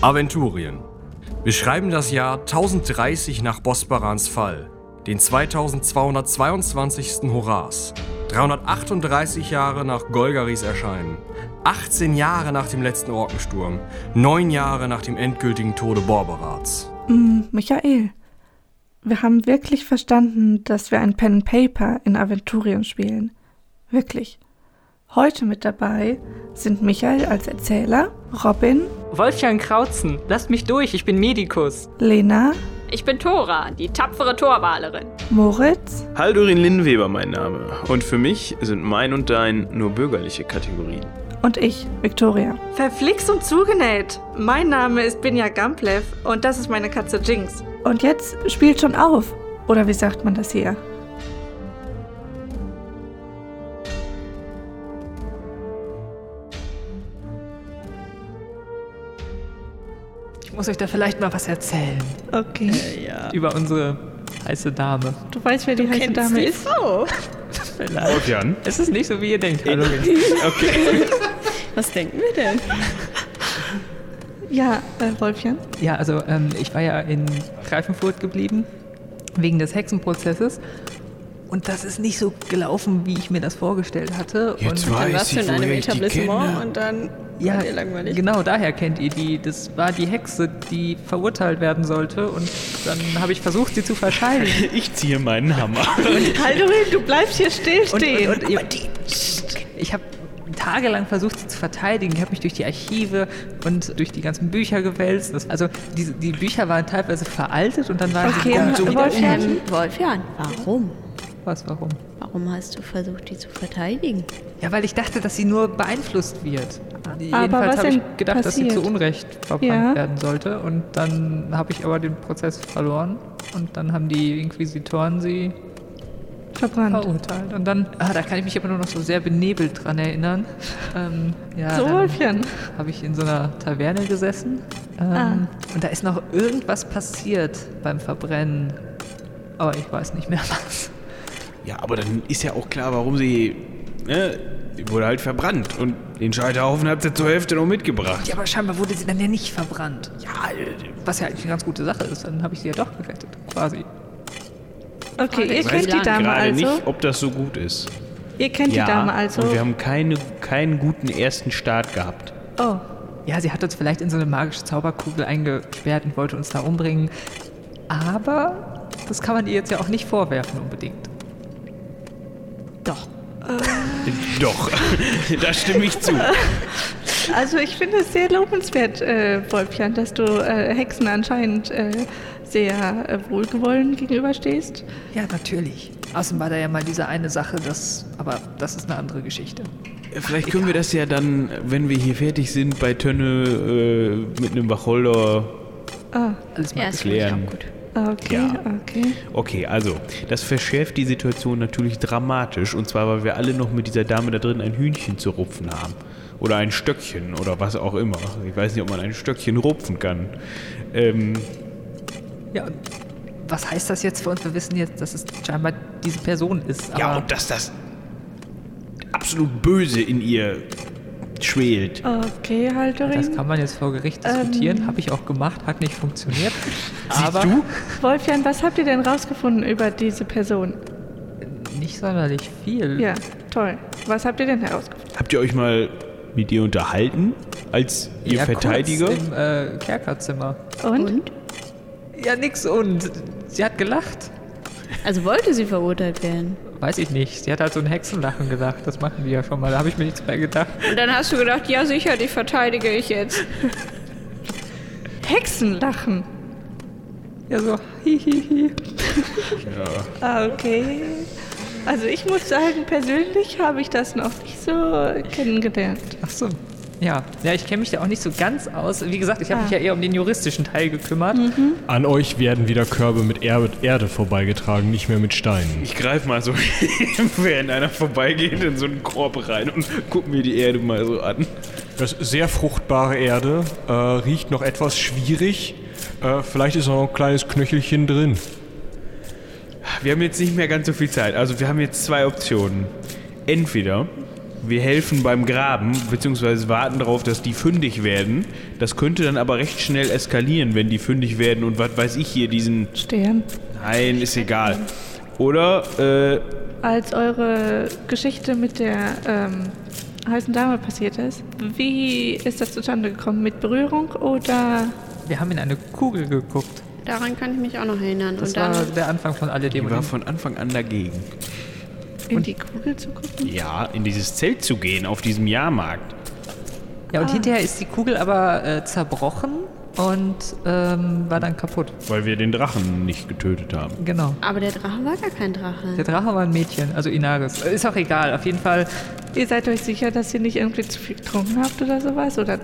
Aventurien. Wir schreiben das Jahr 1030 nach Bosbarans Fall, den 2222. Horas, 338 Jahre nach Golgaris Erscheinen, 18 Jahre nach dem letzten Orkensturm, 9 Jahre nach dem endgültigen Tode Borberats. Mm, Michael, wir haben wirklich verstanden, dass wir ein Pen and Paper in Aventurien spielen. Wirklich. Heute mit dabei sind Michael als Erzähler, Robin, Wolfgang Krautzen, lasst mich durch, ich bin Medikus. Lena, Ich bin Tora, die tapfere Torwalerin. Moritz, Haldurin Linnweber mein Name. Und für mich sind mein und dein nur bürgerliche Kategorien. und ich, Victoria. Verflixt und zugenäht. Mein Name ist Binja Gamplev und das ist meine Katze Jinx. Und jetzt spielt schon auf. Oder wie sagt man das hier? Muss euch da vielleicht mal was erzählen Okay. über unsere heiße Dame. Du weißt, wer die heiße Dame ist? Frau. Vielleicht. Jan? Es ist nicht so, wie ihr denkt. Hallo. Okay. Was denken wir denn? Ja, äh, Wolfjan. Ja, also ähm, ich war ja in Greifenfurt geblieben, wegen des Hexenprozesses. Und das ist nicht so gelaufen, wie ich mir das vorgestellt hatte. Jetzt und Dann warst du in einem die Etablissement und dann ja, war dir langweilig. genau daher kennt ihr die. Das war die Hexe, die verurteilt werden sollte. Und dann habe ich versucht, sie zu verteidigen. Ich ziehe meinen Hammer. Haldurin, du bleibst hier still Und, stehen. und, und ihr, ich habe tagelang versucht, sie zu verteidigen. Ich habe mich durch die Archive und durch die ganzen Bücher gewälzt. Das, also die, die Bücher waren teilweise veraltet und dann waren Okay, sie und Wolfjan. Ähm, Wolfjan, warum? Was, warum? Warum hast du versucht, die zu verteidigen? Ja, weil ich dachte, dass sie nur beeinflusst wird. was Jedenfalls habe ich gedacht, dass sie passiert? zu Unrecht verbrannt Ja. werden sollte. Und dann habe ich aber den Prozess verloren. Und dann haben die Inquisitoren sie Verbrannt. verurteilt. Und dann, ah, da kann ich mich aber nur noch so sehr benebelt dran erinnern. Ähm, ja, So, Wolfjan. habe ich in so einer Taverne gesessen. Ähm, Ah. Und da ist noch irgendwas passiert beim Verbrennen. Aber ich weiß nicht mehr was. Ja, aber dann ist ja auch klar, warum sie. Ne, die wurde halt verbrannt. Und den Scheiterhaufen hat sie zur Hälfte noch mitgebracht. Ja, aber scheinbar wurde sie dann ja nicht verbrannt. Ja, was ja eigentlich eine ganz gute Sache ist. Dann habe ich sie ja doch gerettet, quasi. Okay, ihr Weiß kennt die. Dame Gerade also. nicht, ob das so gut ist. Ihr kennt die Dame also. Und wir haben keine, keinen guten ersten Start gehabt. oh, Ja, sie hat uns vielleicht in so eine magische Zauberkugel eingesperrt und wollte uns da umbringen. Aber das kann man ihr jetzt ja auch nicht vorwerfen unbedingt. Doch. Doch, da stimme ich zu. also ich finde es sehr lobenswert, äh, Wolfjan, dass du äh, Hexen anscheinend äh, sehr äh, wohlgewollen gegenüberstehst. Ja, natürlich. Außerdem war da ja mal diese eine Sache, das, aber das ist eine andere Geschichte. Vielleicht können wir das ja dann, wenn wir hier fertig sind, bei Tönne äh, mit einem Wacholder. Ah, Alles mal Ja, das finde ich klären. auch gut. Okay, Ja. okay. Okay, also, das verschärft die Situation natürlich dramatisch. Und zwar, weil wir alle noch mit dieser Dame da drin ein Hühnchen zu rupfen haben. Oder ein Stöckchen oder was auch immer. Ich weiß nicht, ob man ein Stöckchen rupfen kann. Ähm, Ja, und was heißt das jetzt für uns? Wir wissen jetzt, dass es scheinbar diese Person ist. Aber ja, und dass das absolut Böse in ihr schwelt. Okay, Halterin. das kann man jetzt vor Gericht diskutieren. Habe ich auch gemacht, hat nicht funktioniert. aber du? Wolfjan, was habt ihr denn rausgefunden über diese Person? nicht sonderlich viel. Ja, toll. Was habt ihr denn herausgefunden? Habt ihr euch mal mit ihr unterhalten? Als ihr ja, Verteidiger? Kurz Im äh, Kerkerzimmer. Und? Ja, nix und. Sie hat gelacht. Also wollte sie verurteilt werden. Weiß ich nicht. Sie hat halt so ein Hexenlachen gedacht. Das machen die ja schon mal. Da habe ich mir nichts bei gedacht. Und dann hast du gedacht, ja sicher, die verteidige ich jetzt. Hexenlachen. Ja, so hihihi. Ah, okay. Also ich muss sagen, persönlich habe ich das noch nicht so kennengelernt. Ach so. Ja, ja, ich kenne mich da auch nicht so ganz aus. Wie gesagt, ich habe Ah. mich ja eher um den juristischen Teil gekümmert. An euch werden wieder Körbe mit Er- Erde vorbeigetragen, nicht mehr mit Steinen. Ich greife mal so, während einer vorbeigeht, in so einen Korb rein und guck mir die Erde mal so an. Das ist sehr fruchtbare Erde, äh, riecht noch etwas schwierig. Äh, vielleicht ist noch ein kleines Knöchelchen drin. Wir haben jetzt nicht mehr ganz so viel Zeit. Also wir haben jetzt zwei Optionen. Entweder wir helfen beim Graben, beziehungsweise warten darauf, dass die fündig werden. Das könnte dann aber recht schnell eskalieren, wenn die fündig werden und was weiß ich hier, diesen. Stern. Nein, ist egal. Oder, äh, Als eure Geschichte mit der ähm, heißen Dame passiert ist, wie ist das zustande gekommen? Mit Berührung oder Wir haben in eine Kugel geguckt. Daran kann ich mich auch noch erinnern. Das und dann, war der Anfang von alle die Demo. war von Anfang an dagegen. In die Kugel zu gucken? Ja, in dieses Zelt zu gehen, auf diesem Jahrmarkt. Ja, und hinterher ist die Kugel aber äh, zerbrochen und ähm, war dann kaputt. Weil wir den Drachen nicht getötet haben. Genau. aber der Drache war gar kein Drache. Der Drache war ein Mädchen, also Inaris. Ist auch egal, auf jeden Fall. Ihr seid euch sicher, dass ihr nicht irgendwie zu viel getrunken habt oder sowas? Oder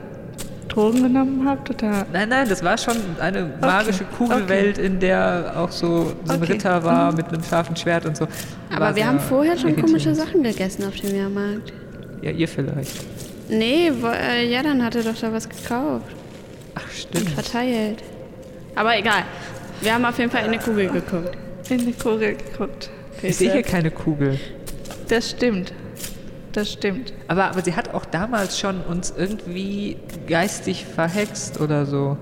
Drogen genommen habt? Oder Nein, nein, das war schon eine magische Kugelwelt, in der auch so, so ein Okay. Ritter war mit einem scharfen Schwert und so. aber War wir haben vorher schon legitim. komische Sachen gegessen auf dem Jahrmarkt. Ja, ihr vielleicht. Nee, wo, äh, Jadan hatte doch da was gekauft Ach, und stimmt. verteilt. Aber egal. Wir haben auf jeden Fall in eine Kugel geguckt. in die Kugel geguckt? Ich sehe hier keine Kugel. Das stimmt. Das stimmt. Aber, aber sie hat auch damals schon uns irgendwie geistig verhext oder so.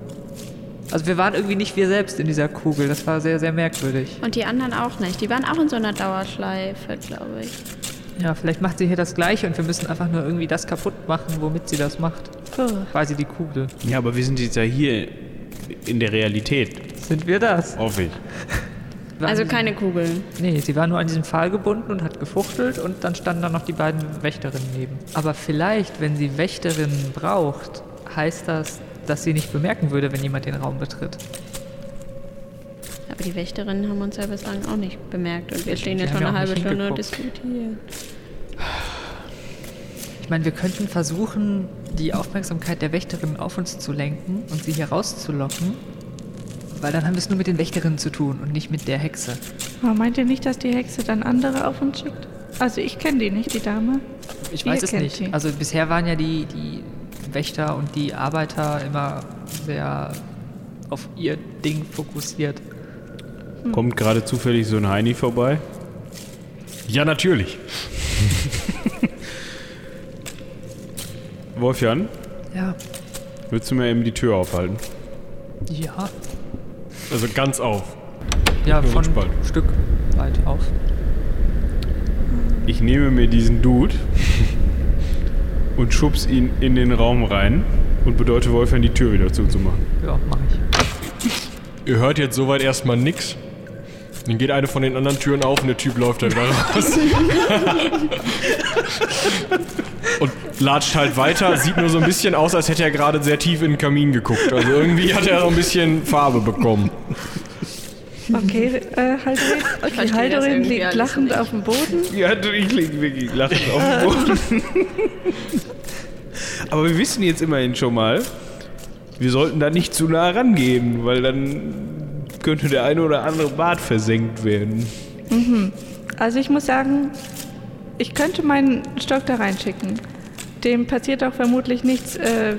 Also wir waren irgendwie nicht wir selbst in dieser Kugel. Das war sehr, sehr merkwürdig. Und die anderen auch nicht. Die waren auch in so einer Dauerschleife, glaube ich. Ja, vielleicht macht sie hier das Gleiche und wir müssen einfach nur irgendwie das kaputt machen, womit sie das macht. Oh. Quasi die Kugel. Ja, aber wir sind jetzt ja hier in der Realität. Sind wir das? Hoffe ich. Also keine Kugeln. Nee, sie war nur an diesem Pfahl gebunden und hat gefuchtelt und dann standen da noch die beiden Wächterinnen neben. Aber vielleicht, wenn sie Wächterinnen braucht, heißt das, dass sie nicht bemerken würde, wenn jemand den Raum betritt. Aber die Wächterinnen haben uns ja bislang auch nicht bemerkt. Und wir stehen Die jetzt schon eine halbe Stunde und diskutieren. Ich meine, wir könnten versuchen, die Aufmerksamkeit der Wächterinnen auf uns zu lenken und sie hier rauszulocken. Weil dann haben wir es nur mit den Wächterinnen zu tun und nicht mit der Hexe. Aber meint ihr nicht, dass die Hexe dann andere auf uns schickt? Also ich kenne die nicht, die Dame. Ich Ihr weiß es kennt nicht. sie. Also bisher waren ja die, die Wächter und die Arbeiter immer sehr auf ihr Ding fokussiert. Kommt gerade zufällig so ein Heini vorbei? Ja, natürlich. Wolfjan, Ja. willst du mir eben die Tür aufhalten? Ja. Also ganz auf. Ja, Nur von ein Stück weit auf. Ich nehme mir diesen Dude und schubs ihn in den Raum rein und bedeute Wolfjan, die Tür wieder zuzumachen. Ja, mach ich. Ihr hört jetzt soweit erstmal nix. Dann geht eine von den anderen Türen auf und der Typ läuft da wieder raus. und latscht halt weiter. Sieht nur so ein bisschen aus, als hätte er gerade sehr tief in den Kamin geguckt. Also irgendwie hat er so ein bisschen Farbe bekommen. Okay, äh, Haldorin, okay, Haldorin liegt lachend auf dem Boden. Ja, ich liege wirklich lachend auf dem Boden. Aber wir wissen jetzt immerhin schon mal, wir sollten da nicht zu nah rangehen, weil dann könnte der eine oder andere Bart versenkt werden. Also ich muss sagen, ich könnte meinen Stock da reinschicken. Dem passiert auch vermutlich nichts äh,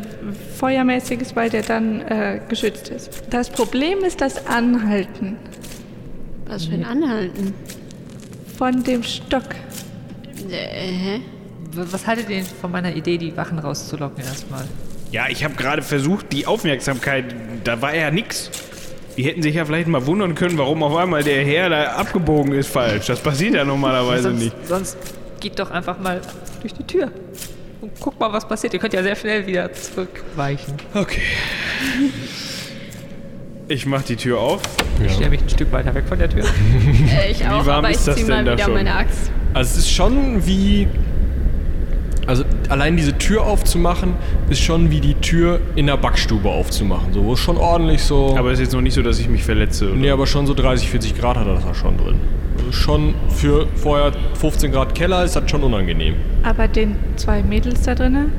Feuermäßiges, weil der dann äh, geschützt ist. Das Problem ist das Anhalten Was für ein Anhalten. von dem Stock. Äh, hä? Was haltet ihr von meiner Idee, die Wachen rauszulocken erstmal? Ja, ich habe gerade versucht, die Aufmerksamkeit, da war ja nix. Die hätten sich ja vielleicht mal wundern können, warum auf einmal der Herr da abgebogen ist falsch. Das passiert ja normalerweise sonst, nicht. sonst geht doch einfach mal durch die Tür. Und guck mal, was passiert. Ihr könnt ja sehr schnell wieder zurückweichen. Okay. Ich mach die Tür auf. Ich stelle mich ein Stück weiter weg von der Tür. Äh, ich auch, warm aber ich ist das zieh denn mal da wieder schon? meine Axt. Also es ist schon wie... Also allein diese Tür aufzumachen, ist schon wie die Tür in der Backstube aufzumachen. So, wo schon ordentlich so... Aber es ist jetzt noch nicht so, dass ich mich verletze. Oder? Nee, aber schon so 30, 40 Grad hat er das da schon drin. Also schon für vorher 15 Grad Keller ist das schon unangenehm. Aber den zwei Mädels da drinnen,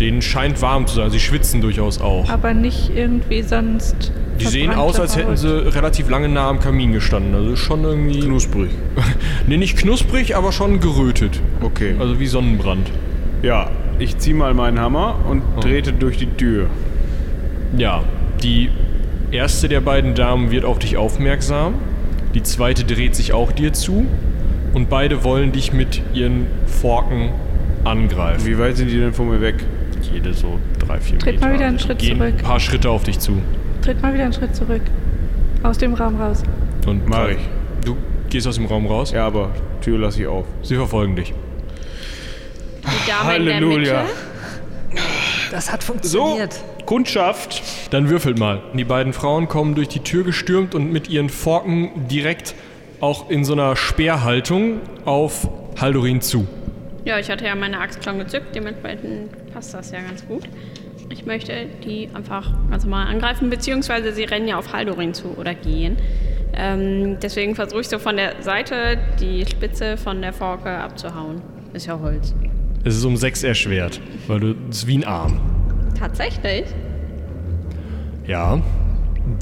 Denen scheint warm zu sein. Sie schwitzen durchaus auch. aber nicht irgendwie sonst. Die sehen aus, als hätten sie relativ lange nah am Kamin gestanden. Also schon irgendwie. Knusprig. nee, nicht knusprig, aber schon gerötet. Okay. Also wie Sonnenbrand. Ja, ich zieh mal meinen Hammer und trete durch die Tür. Ja, die erste der beiden Damen wird auf dich aufmerksam. Die zweite dreht sich auch dir zu. Und beide wollen dich mit ihren Forken angreifen. Wie weit sind die denn von mir weg? Jede so drei, vier Tritt Meter. mal wieder einen Also Schritt gehen zurück. ein paar Schritte auf dich zu. Tritt mal wieder einen Schritt zurück. Aus dem Raum raus. Und Mach ich. Du gehst aus dem Raum raus. Ja, aber Tür lasse ich auf. Sie verfolgen dich. Dame Halleluja. in der Mitte. Das hat So, funktioniert. Kundschaft. Dann würfelt mal. Die beiden Frauen kommen durch die Tür gestürmt und mit ihren Forken direkt auch in so einer Speerhaltung auf Haldorin zu. Ja, ich hatte ja meine Axt schon gezückt, dementsprechend passt das ja ganz gut. Ich möchte die einfach ganz normal angreifen, beziehungsweise sie rennen ja auf Haldorin zu oder gehen. Ähm, deswegen versuche ich so von der Seite die Spitze von der Forke abzuhauen. Ist ja Holz. Es ist um sechs erschwert, weil du es ist wie ein Arm. Tatsächlich? Ja.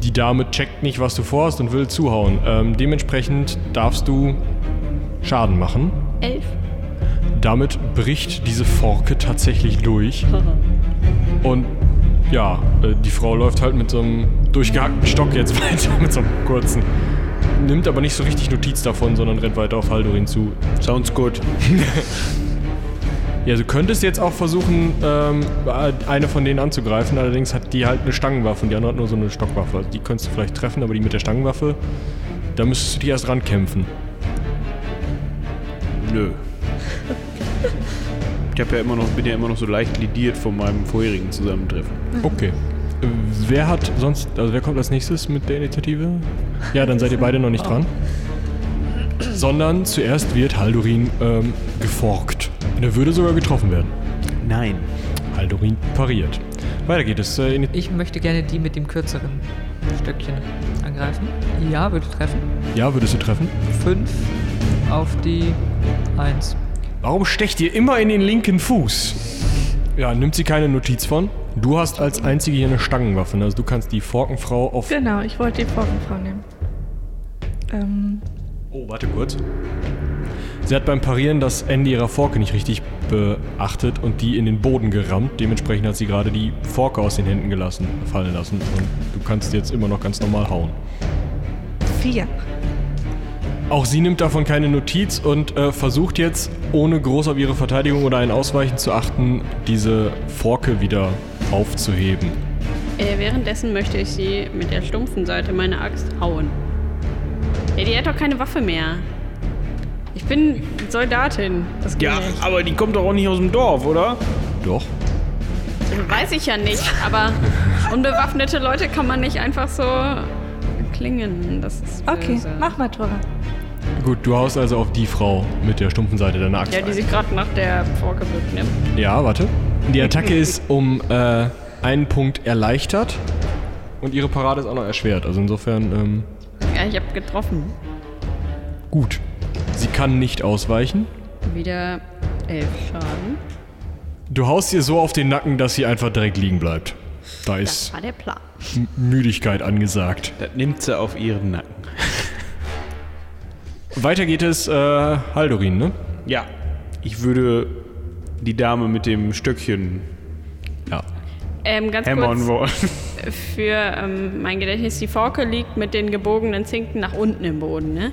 Die Dame checkt nicht, was du vorhast und will zuhauen. Ähm, dementsprechend darfst du Schaden machen. Elf. Damit bricht diese Forke tatsächlich durch. Und ja, äh, die Frau läuft halt mit so einem durchgehackten Stock jetzt weiter, mit so einem kurzen. Nimmt aber nicht so richtig Notiz davon, sondern rennt weiter auf Haldorin zu. Sounds good. Ja, du könntest jetzt auch versuchen, ähm, eine von denen anzugreifen. Allerdings hat die halt eine Stangenwaffe und die andere hat nur so eine Stockwaffe. Also die könntest du vielleicht treffen, aber die mit der Stangenwaffe, da müsstest du dich erst rankämpfen. Nö. Ich hab ja immer noch, bin ja immer noch so leicht lidiert von meinem vorherigen Zusammentreffen. Okay. Wer hat sonst, also wer kommt als nächstes mit der Initiative? Ja, dann seid ihr beide noch nicht dran. Sondern zuerst wird Haldorin ähm, geforkt. Und er würde sogar getroffen werden. Nein. Haldorin pariert. Weiter geht es. Äh, in Ich möchte gerne die mit dem kürzeren Stöckchen angreifen. Ja, würde treffen. ja, würdest du treffen? Fünf auf die Eins. Warum stecht ihr immer in den linken Fuß? Ja, nimmt sie keine Notiz von. Du hast als einzige hier eine Stangenwaffe. ne? Also du kannst die Forkenfrau auf... Genau, ich wollte die Forkenfrau nehmen. Ähm, Oh, warte kurz. Sie hat beim Parieren das Ende ihrer Forke nicht richtig beachtet und die in den Boden gerammt. Dementsprechend hat sie gerade die Forke aus den Händen gelassen, fallen lassen. Und du kannst jetzt immer noch ganz normal hauen. vier. Auch sie nimmt davon keine Notiz und äh, versucht jetzt, ohne groß auf ihre Verteidigung oder ein Ausweichen zu achten, diese Forke wieder aufzuheben. Äh, währenddessen möchte ich sie mit der stumpfen Seite meiner Axt hauen. Ey, die hat doch keine Waffe mehr. Ich bin Soldatin. Das geht Ja, nicht. aber die kommt doch auch nicht aus dem Dorf, oder? Doch. Weiß ich ja nicht, aber unbewaffnete Leute kann man nicht einfach so klingen. Das ist Okay, böse. mach mal, Tora. Gut, du haust also auf die Frau mit der stumpfen Seite deiner Axt. Ja, die sich gerade nach der Forke nimmt. Ja, warte. Die Attacke ist um äh, einen Punkt erleichtert und ihre Parade ist auch noch erschwert. Also insofern ähm, Ja, ich hab getroffen. gut. Sie kann nicht ausweichen. Wieder elf Schaden. Du haust ihr so auf den Nacken, dass sie einfach direkt liegen bleibt. Da Das ist war der Plan. M Müdigkeit angesagt. Das nimmt sie auf ihren Nacken. Weiter geht es äh, Haldorin, ne? Ja. Ich würde die Dame mit dem Stöckchen Ja. Ähm, ganz hämmern kurz wollen. für ähm, mein Gedächtnis, die Forke liegt mit den gebogenen Zinken nach unten im Boden, ne?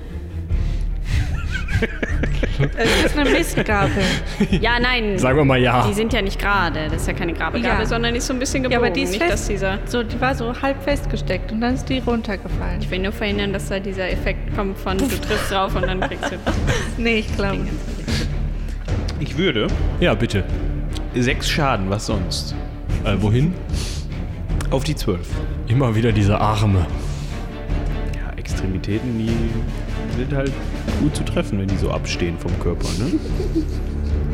Es ist eine Mistgabel. Ja, nein. Sagen wir mal ja. Die sind ja nicht gerade. Das ist ja keine Grabegabel, Ja. sondern die ist so ein bisschen Ja, gebogen. aber die ist nicht, fest. dass dieser. So, die war so halb festgesteckt und dann ist die runtergefallen. Ich will nur verhindern, dass da dieser Effekt kommt von du triffst drauf und dann kriegst du Nee, ich glaube. Ich würde Ja, bitte. sechs Schaden, was sonst? Äh, wohin? Auf die zwölf. Immer wieder diese Arme. Ja, Extremitäten, die sind halt gut zu treffen, wenn die so abstehen vom Körper, ne?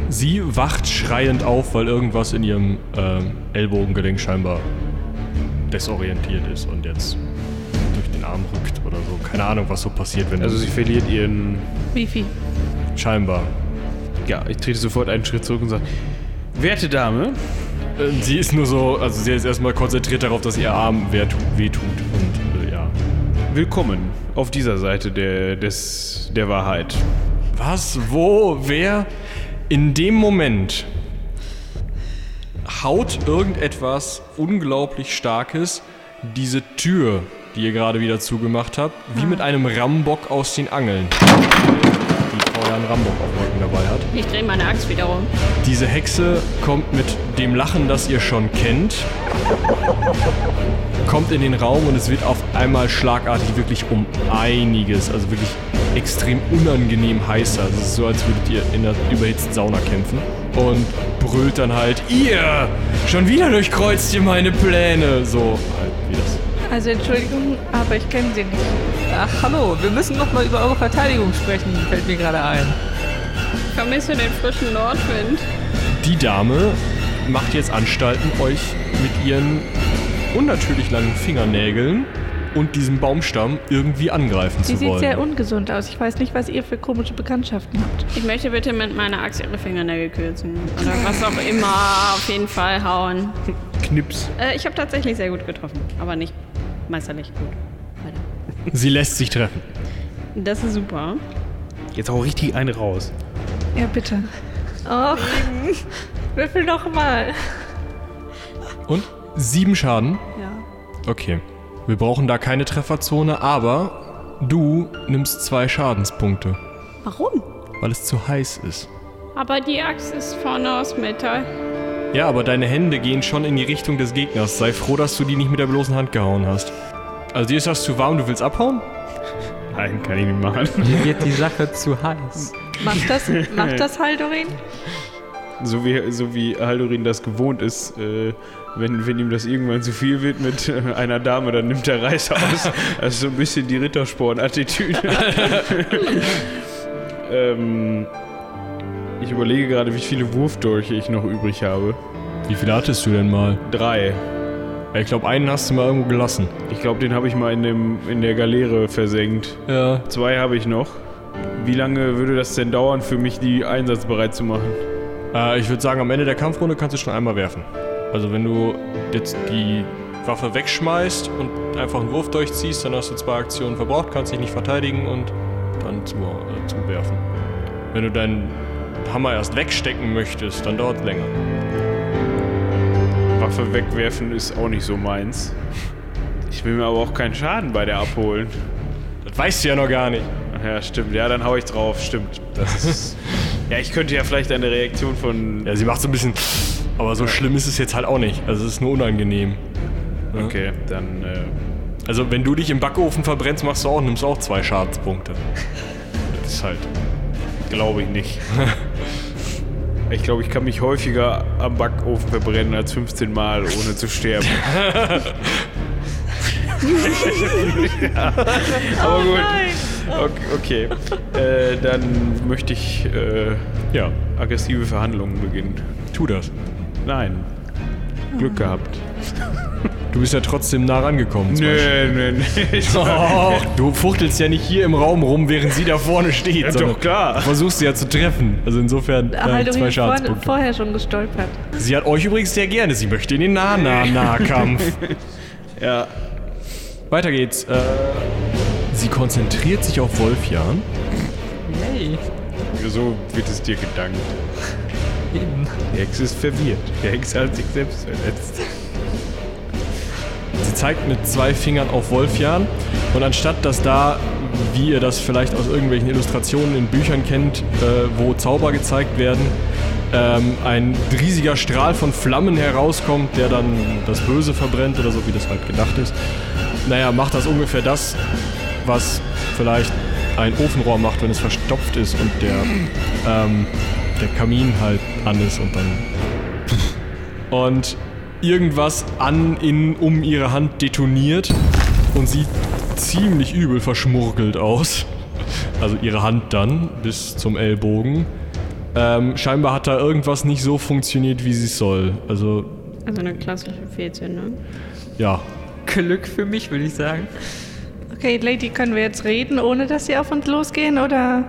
Sie wacht schreiend auf, weil irgendwas in ihrem ähm, Ellbogengelenk scheinbar desorientiert ist und jetzt durch den Arm rückt oder so. Keine Ahnung, was so passiert, wenn Also sie verliert ihren. Wie viel? scheinbar. Ja, ich trete sofort einen Schritt zurück und sage: Werte Dame, Äh, Sie ist nur so, also sie ist erstmal konzentriert darauf, dass ihr Arm weht- wehtut und. Willkommen auf dieser Seite der, des, der Wahrheit. Was? Wo? Wer? In dem Moment haut irgendetwas unglaublich Starkes diese Tür, die ihr gerade wieder zugemacht habt, wie mit einem Rambock aus den Angeln. Die Frau euren Rambock auf dem Rücken dabei hat. Ich drehe meine Axt wieder um. Diese Hexe kommt mit dem Lachen, das ihr schon kennt, kommt in den Raum und es wird einmal schlagartig wirklich um einiges, also wirklich extrem unangenehm heißer. Also es ist so, als würdet ihr in einer überhitzten Sauna kämpfen. Und brüllt dann halt, ihr, schon wieder durchkreuzt ihr meine Pläne. So halt wie das. Also Entschuldigung, aber ich kenne sie nicht. Ach, hallo, wir müssen noch mal über eure Verteidigung sprechen, fällt mir gerade ein. Ich vermisse den frischen Nordwind. Die Dame macht jetzt Anstalten, euch mit ihren unnatürlich langen Fingernägeln und diesem Baumstamm irgendwie angreifen Sie zu sieht wollen. sehr ungesund aus. Ich weiß nicht, was ihr für komische Bekanntschaften habt. Ich möchte bitte mit meiner Axt ihre Fingernägel kürzen. Oder was auch immer. Auf jeden Fall hauen. Knips. Äh, ich habe tatsächlich sehr gut getroffen. Aber nicht meisterlich gut. Weiter. Sie lässt sich treffen. Das ist super. Jetzt auch richtig eine raus. Ja, bitte. Och, würfel noch mal. Und sieben Schaden. Ja. Okay. Wir brauchen da keine Trefferzone, aber du nimmst zwei Schadenspunkte, Warum? weil es zu heiß ist. Aber die Axt ist vorne aus Metall. Ja, aber deine Hände gehen schon in die Richtung des Gegners. Sei froh, dass du die nicht mit der bloßen Hand gehauen hast. Also dir ist das zu warm, du willst abhauen? Nein, kann ich nicht machen. Mir wird die Sache zu heiß. Macht das, macht das Haldorin? So wie, so wie Haldorin das gewohnt ist, äh, wenn, wenn ihm das irgendwann zu viel wird mit äh, einer Dame, dann nimmt er Reis aus. Das ist so ein bisschen die Rittersporn-Attitüde. ähm, ich überlege gerade, wie viele Wurfdolche ich noch übrig habe. Wie viele hattest du denn mal? Drei. Ich glaube, einen hast du mal irgendwo gelassen. Ich glaube, den habe ich mal in, dem, in der Galeere versenkt. Ja. Zwei habe ich noch. Wie lange würde das denn dauern, für mich die einsatzbereit zu machen? Äh, ich würde sagen, am Ende der Kampfrunde kannst du schon einmal werfen. Also wenn du jetzt die Waffe wegschmeißt und einfach einen Wurf durchziehst, dann hast du zwei Aktionen verbraucht, kannst dich nicht verteidigen und dann zu, äh, zuwerfen. Wenn du deinen Hammer erst wegstecken möchtest, dann dauert es länger. Waffe wegwerfen ist auch nicht so meins. Ich will mir aber auch keinen Schaden bei der abholen. Das weißt du ja noch gar nicht. Ach ja, stimmt. Ja, dann hau ich drauf. Stimmt. Das ist. ja, ich könnte ja vielleicht eine Reaktion von. Ja, sie macht so ein bisschen. Aber so schlimm ist es jetzt halt auch nicht. Also es ist nur unangenehm. Okay, dann. Äh, Also wenn du dich im Backofen verbrennst, machst du auch, nimmst du auch zwei Schadenspunkte. Das ist halt. glaube ich nicht. Ich glaube, ich kann mich häufiger am Backofen verbrennen als 15 Mal, ohne zu sterben. ja, aber gut. Okay, okay. Äh, dann möchte ich äh, Ja, aggressive Verhandlungen beginnen. tu das. Nein. Glück gehabt. Du bist ja trotzdem nah rangekommen. Nee, nee, nee. Oh, du fuchtelst ja nicht hier im Raum rum, während sie da vorne steht. Ja, doch, klar. Versuchst sie ja zu treffen. Also insofern äh, zwei Haldorin vor, Schadenspunkte. vorher schon gestolpert. Sie hat euch übrigens sehr gerne. Sie möchte in den Nah-Nah-Nahkampf. Ja. Weiter geht's. Äh, sie konzentriert sich auf Wolfjan. Yay. So wird es dir gedankt. Eben. Die Hexe ist verwirrt. Die Hexe hat sich selbst verletzt. Sie zeigt mit zwei Fingern auf Wolfjan und anstatt dass da, wie ihr das vielleicht aus irgendwelchen Illustrationen in Büchern kennt, äh, wo Zauber gezeigt werden, ähm, ein riesiger Strahl von Flammen herauskommt, der dann das Böse verbrennt oder so, wie das halt gedacht ist. Naja, macht das ungefähr das, was vielleicht ein Ofenrohr macht, wenn es verstopft ist und der, ähm, der Kamin halt an ist und dann und irgendwas an, in, um ihre Hand detoniert und sieht ziemlich übel verschmurgelt aus. Also ihre Hand dann bis zum Ellbogen. Ähm, scheinbar hat da irgendwas nicht so funktioniert, wie sie soll. Also, Also eine klassische Fehlzündung. ja. Glück für mich, würde ich sagen. Okay, Lady, können wir jetzt reden, ohne dass sie auf uns losgehen, oder?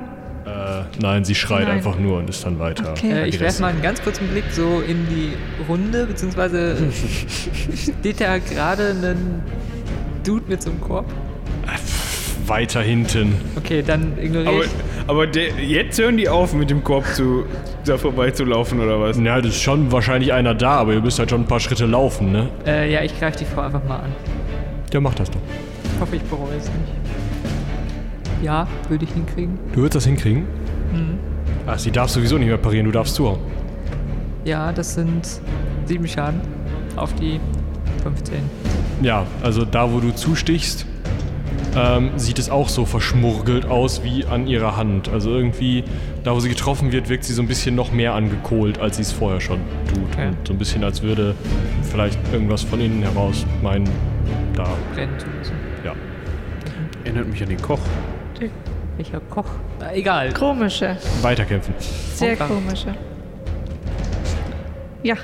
Äh, nein, sie schreit Nein. einfach nur und ist dann weiter. Okay. Äh, ich werfe mal einen ganz kurzen Blick so in die Runde, beziehungsweise steht da gerade ein Dude mit so einem Korb. Weiter hinten. Okay, dann ignoriere Aber, ich. aber der, jetzt hören die auf, mit dem Korb zu, da vorbeizulaufen oder was? Ja, das ist schon wahrscheinlich einer da, aber ihr müsst halt schon ein paar Schritte laufen, ne? Äh, ja, ich greife die Frau einfach mal an. Der macht das doch. Ich hoffe, ich bereue es nicht. Ja, würde ich hinkriegen. Du würdest das hinkriegen? Ach, sie darf sowieso nicht mehr parieren, du darfst zuhauen. Ja, das sind sieben Schaden auf die 15. Ja, also da, wo du zustichst, ähm, sieht es auch so verschmurgelt aus wie an ihrer Hand. Also irgendwie, da wo sie getroffen wird, wirkt sie so ein bisschen noch mehr angekohlt, als sie es vorher schon tut. Okay. Und so ein bisschen, als würde vielleicht irgendwas von innen heraus meinen, da, Brennen zu müssen. ja. Erinnert mich an den Koch. Welcher Koch? Na, egal. Komische. Weiterkämpfen. Sehr Vorgang. komische. Ja,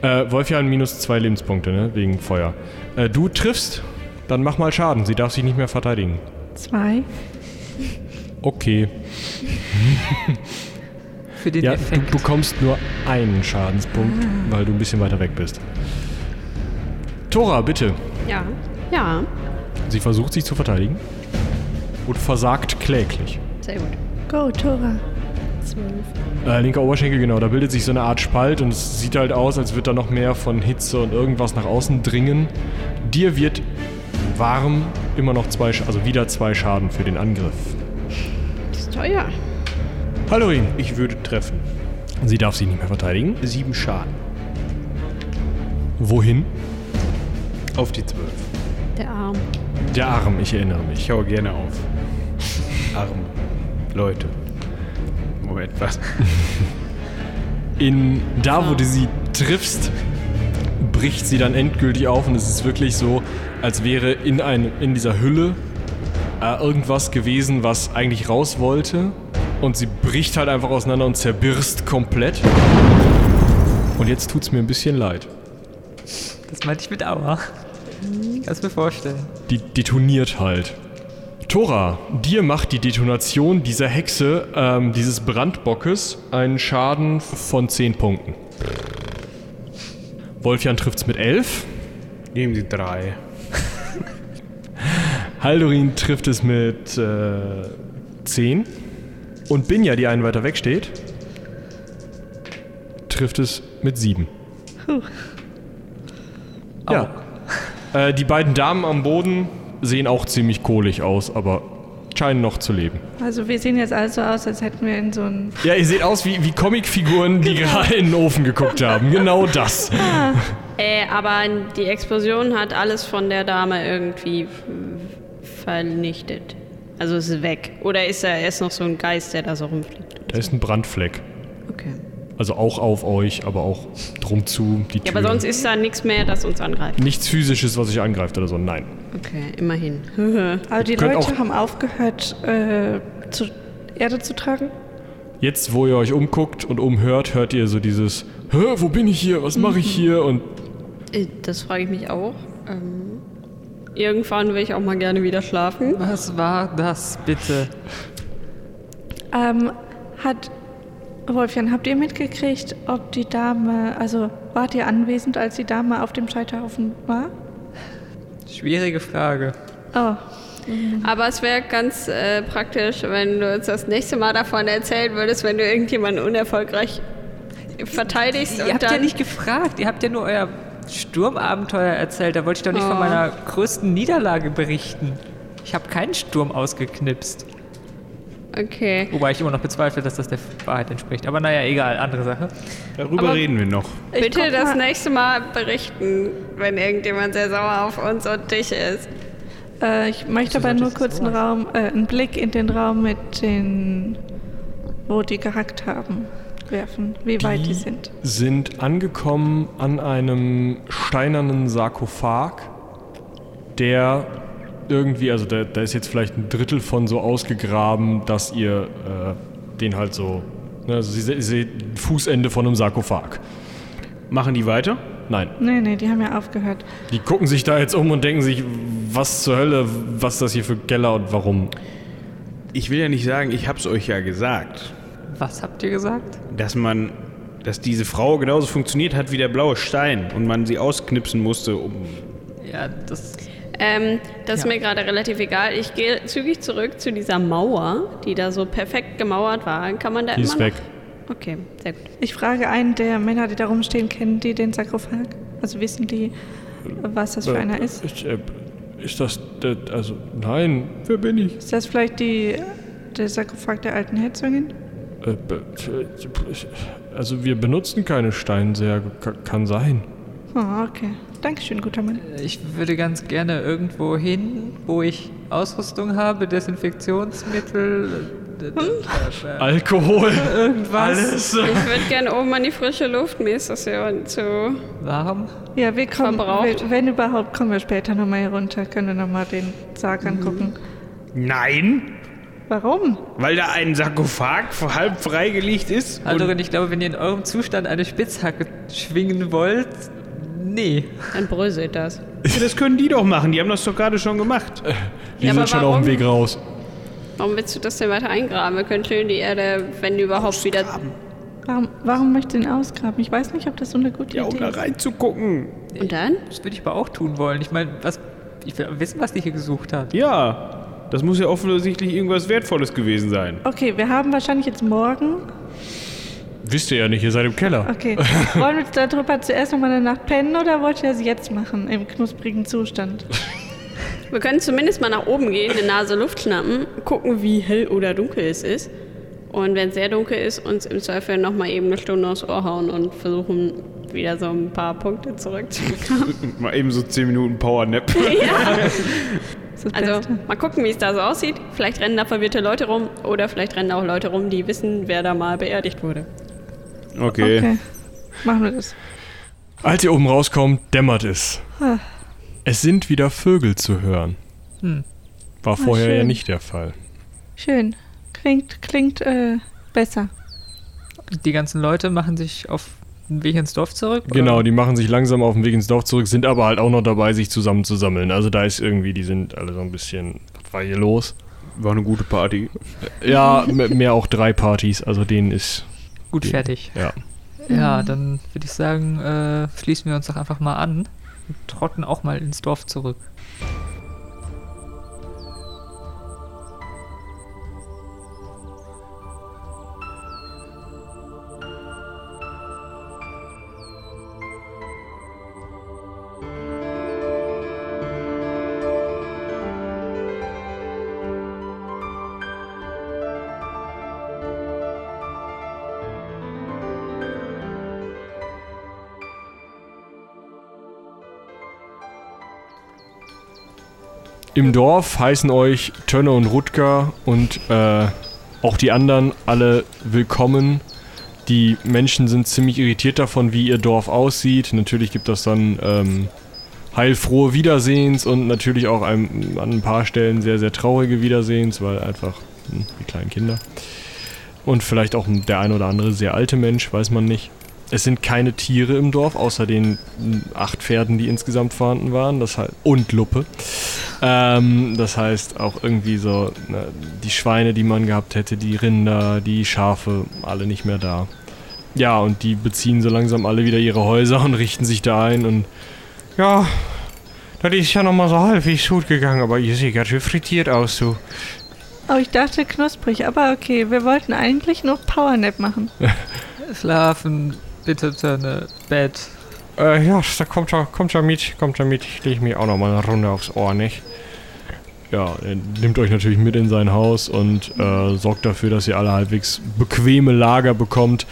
Äh, Wolfjan minus zwei Lebenspunkte, ne? Wegen Feuer. Äh, du triffst, dann mach mal Schaden. Sie darf sich nicht mehr verteidigen. zwei. Okay. Für den Ja, du Effekt. bekommst nur einen Schadenspunkt, weil du ein bisschen weiter weg bist. Tora, bitte. Ja. Ja. Sie versucht sich zu verteidigen und versagt kläglich. Sehr gut. Go, Tora. Äh, linker Oberschenkel, genau, da bildet sich so eine Art Spalt und es sieht halt aus, als würde da noch mehr von Hitze und irgendwas nach außen dringen. Dir wird warm immer noch zwei, Sch- also wieder zwei Schaden für den Angriff. Das ist teuer. Hallorin, Ich würde treffen. sie darf sich nicht mehr verteidigen. Sieben Schaden. Wohin? Auf die zwölf. Der Arm. Der Arm, ich erinnere mich. Ich hau gerne auf. Arme. Leute. Moment, was? In da, wo du sie triffst, bricht sie dann endgültig auf und es ist wirklich so, als wäre in, ein, in dieser Hülle äh, irgendwas gewesen, was eigentlich raus wollte. Und sie bricht halt einfach auseinander und zerbirst komplett. Und jetzt tut's mir ein bisschen leid. Das meinte ich mit Aua. Kannst mir vorstellen. Die detoniert halt. Tora, dir macht die Detonation dieser Hexe, ähm, dieses Brandbockes, einen Schaden von 10 Punkten. Wolfjan trifft's mit 11. Nehmen Sie drei. Haldorin trifft es mit äh, 10. Und Binja, die einen weiter weg steht, trifft es mit 7. Ja. Äh, die beiden Damen am Boden sehen auch ziemlich kohlig aus, aber scheinen noch zu leben. Also wir sehen jetzt also aus, als hätten wir in so ein... Ja, ihr seht aus wie, wie Comicfiguren, die gerade in den Ofen geguckt haben. Genau das. Äh, aber die Explosion hat alles von der Dame irgendwie vernichtet. Also es ist weg. Oder ist er erst noch so ein Geist, der da so rumfliegt? Da ist ein Brandfleck. Okay. Also auch auf euch, aber auch drum zu, die Ja, Tür. aber sonst ist da nichts mehr, das uns angreift. Nichts physisches, was euch angreift oder so, nein. Okay, immerhin. Aber die Leute haben aufgehört, äh, zu Erde zu tragen. Jetzt, wo ihr euch umguckt und umhört, hört ihr so dieses Hä, wo bin ich hier? Was mache ich hier? Und Äh, Das frage ich mich auch. Ähm, irgendwann will ich auch mal gerne wieder schlafen. Was war das bitte? Ähm, hat... Wolfjan, habt ihr mitgekriegt, ob die Dame, also wart ihr anwesend, als die Dame auf dem Scheiterhaufen war? Schwierige Frage. Oh, Aber es wäre ganz äh, praktisch, wenn du uns das nächste Mal davon erzählen würdest, wenn du irgendjemanden unerfolgreich verteidigst Ihr und habt dann ja nicht gefragt. Ihr habt ja nur euer Sturmabenteuer erzählt. Da wollte ich doch nicht von Oh. meiner größten Niederlage berichten. Ich habe keinen Sturm ausgeknipst. Okay. Wobei ich immer noch bezweifle, dass das der Wahrheit entspricht. Aber naja, egal, andere Sache. Darüber Aber- reden wir noch. Ich Bitte das mal. nächste Mal berichten, wenn irgendjemand sehr sauer auf uns und dich ist. Äh, ich möchte aber nur kurz einen Raum, äh, einen Blick in den Raum mit den, wo die gehackt haben, werfen. Wie weit die sind. sind angekommen an einem steinernen Sarkophag, der irgendwie, also da, da ist jetzt vielleicht ein Drittel von so ausgegraben, dass ihr äh, den halt so, ne, also sie, se- ihr seht Fußende von einem Sarkophag. Machen die weiter? Nein, Nee, nee, die haben ja aufgehört. die gucken sich da jetzt um und denken sich, was zur Hölle, was ist das hier für Keller und warum. Ich will ja nicht sagen, ich hab's euch ja gesagt, Was habt ihr gesagt? dass man, dass diese Frau genauso funktioniert hat wie der blaue Stein und man sie ausknipsen musste, um. Ja, das. Ähm, das ist Ja. mir gerade relativ egal. Ich gehe zügig zurück zu dieser Mauer, die da so perfekt gemauert war. Kann man da Die immer ist noch? weg. Okay, sehr gut. Ich frage einen der Männer, die da rumstehen, kennen die den Sarkophag? Also wissen die, was das für einer ist? Ist, äh, ist das, äh, also nein, wer bin ich? Ist das vielleicht die der Sarkophag der alten Herzogin? Äh, be- Also wir benutzen keine Steinsärge, Ka- kann sein. Oh, okay. Dankeschön, guter Mann. Ich würde ganz gerne irgendwo hin, wo ich Ausrüstung habe, Desinfektionsmittel, äh, äh, äh, Alkohol. irgendwas. Alles. Ich würde gerne oben an die frische Luft. Mir ist das ja zu. Warm. Ja, wir kommen, Verbraucht. wir, wenn überhaupt, kommen wir später nochmal hier runter. Können wir nochmal den Sarg angucken. Nein, Warum? weil da ein Sarkophag halb freigelegt ist. Aldorin, ich glaube, wenn ihr in eurem Zustand eine Spitzhacke schwingen wollt, nee. Dann bröselt das. Ja, das können die doch machen, die haben das doch gerade schon gemacht. Wir Ja, aber sind schon auf dem warum? Weg raus. Warum willst du das denn weiter eingraben? Wir können schön die Erde, wenn überhaupt, wieder. Warum, warum möchtest du ihn ausgraben? Ich weiß nicht, ob das so eine gute Ja, um Idee da ist. reinzugucken. Und dann? Das würde ich aber auch tun wollen. Ich meine, was. Ich will wissen, was die hier gesucht hat. Ja, das muss ja offensichtlich irgendwas Wertvolles gewesen sein. Okay, wir haben wahrscheinlich jetzt morgen. Wisst ihr ja nicht, ihr seid im Keller. Okay. Wollen wir uns darüber zuerst nochmal eine Nacht pennen oder wollt ihr das jetzt machen, im knusprigen Zustand? Wir können zumindest mal nach oben gehen, eine Nase Luft schnappen, gucken, wie hell oder dunkel es ist. Und wenn es sehr dunkel ist, uns im Zweifel nochmal eben eine Stunde aufs Ohr hauen und versuchen, wieder so ein paar Punkte zurückzubekommen. Mal eben so 10 Minuten Powernap. Das Also mal gucken, wie es da so aussieht. Vielleicht rennen da verwirrte Leute rum oder vielleicht rennen auch Leute rum, die wissen, wer da mal beerdigt wurde. Okay. Okay. Machen wir das. Als ihr oben rauskommt, dämmert es. Ah. Es sind wieder Vögel zu hören. Hm. War vorher ja nicht der Fall. Schön. Klingt, klingt äh, besser. Die ganzen Leute machen sich auf den Weg ins Dorf zurück? Genau, oder? die machen sich langsam auf den Weg ins Dorf zurück, sind aber halt auch noch dabei, sich zusammenzusammeln. Also da ist irgendwie, die sind alle so ein bisschen, was war hier los? War eine gute Party. Ja, mehr auch drei Partys, also denen ist, Gut fertig. ja. Ja, dann würde ich sagen, äh, schließen wir uns doch einfach mal an und trotten auch mal ins Dorf zurück. Im Dorf heißen euch Tönne und Rutger und äh, auch die anderen alle willkommen. Die Menschen sind ziemlich irritiert davon, wie ihr Dorf aussieht. Natürlich gibt es dann ähm, heilfrohe Wiedersehens und natürlich auch ein, an ein paar Stellen sehr, sehr traurige Wiedersehens, weil einfach hm, die kleinen Kinder. Und vielleicht auch der ein oder andere sehr alte Mensch, weiß man nicht. Es sind keine Tiere im Dorf, außer den hm, acht Pferden, die insgesamt vorhanden waren. Das heißt, und Luppe. Ähm, das heißt auch irgendwie so, ne, die Schweine, die man gehabt hätte, die Rinder, die Schafe, alle nicht mehr da. Ja, und die beziehen so langsam alle wieder ihre Häuser und richten sich da ein und ja, das ist ja nochmal so halbwegs gut gegangen, aber ihr seht ganz schön frittiert aus, so. Oh, ich dachte knusprig, aber okay, wir wollten eigentlich nur Powernap machen. Schlafen, bitte Tönne, Bett. Äh, ja, da kommt er, kommt er mit, kommt er mit. Ich lege mir auch nochmal eine Runde aufs Ohr, nicht? Ja, er nimmt euch natürlich mit in sein Haus und äh, sorgt dafür, dass ihr alle halbwegs bequeme Lager bekommt,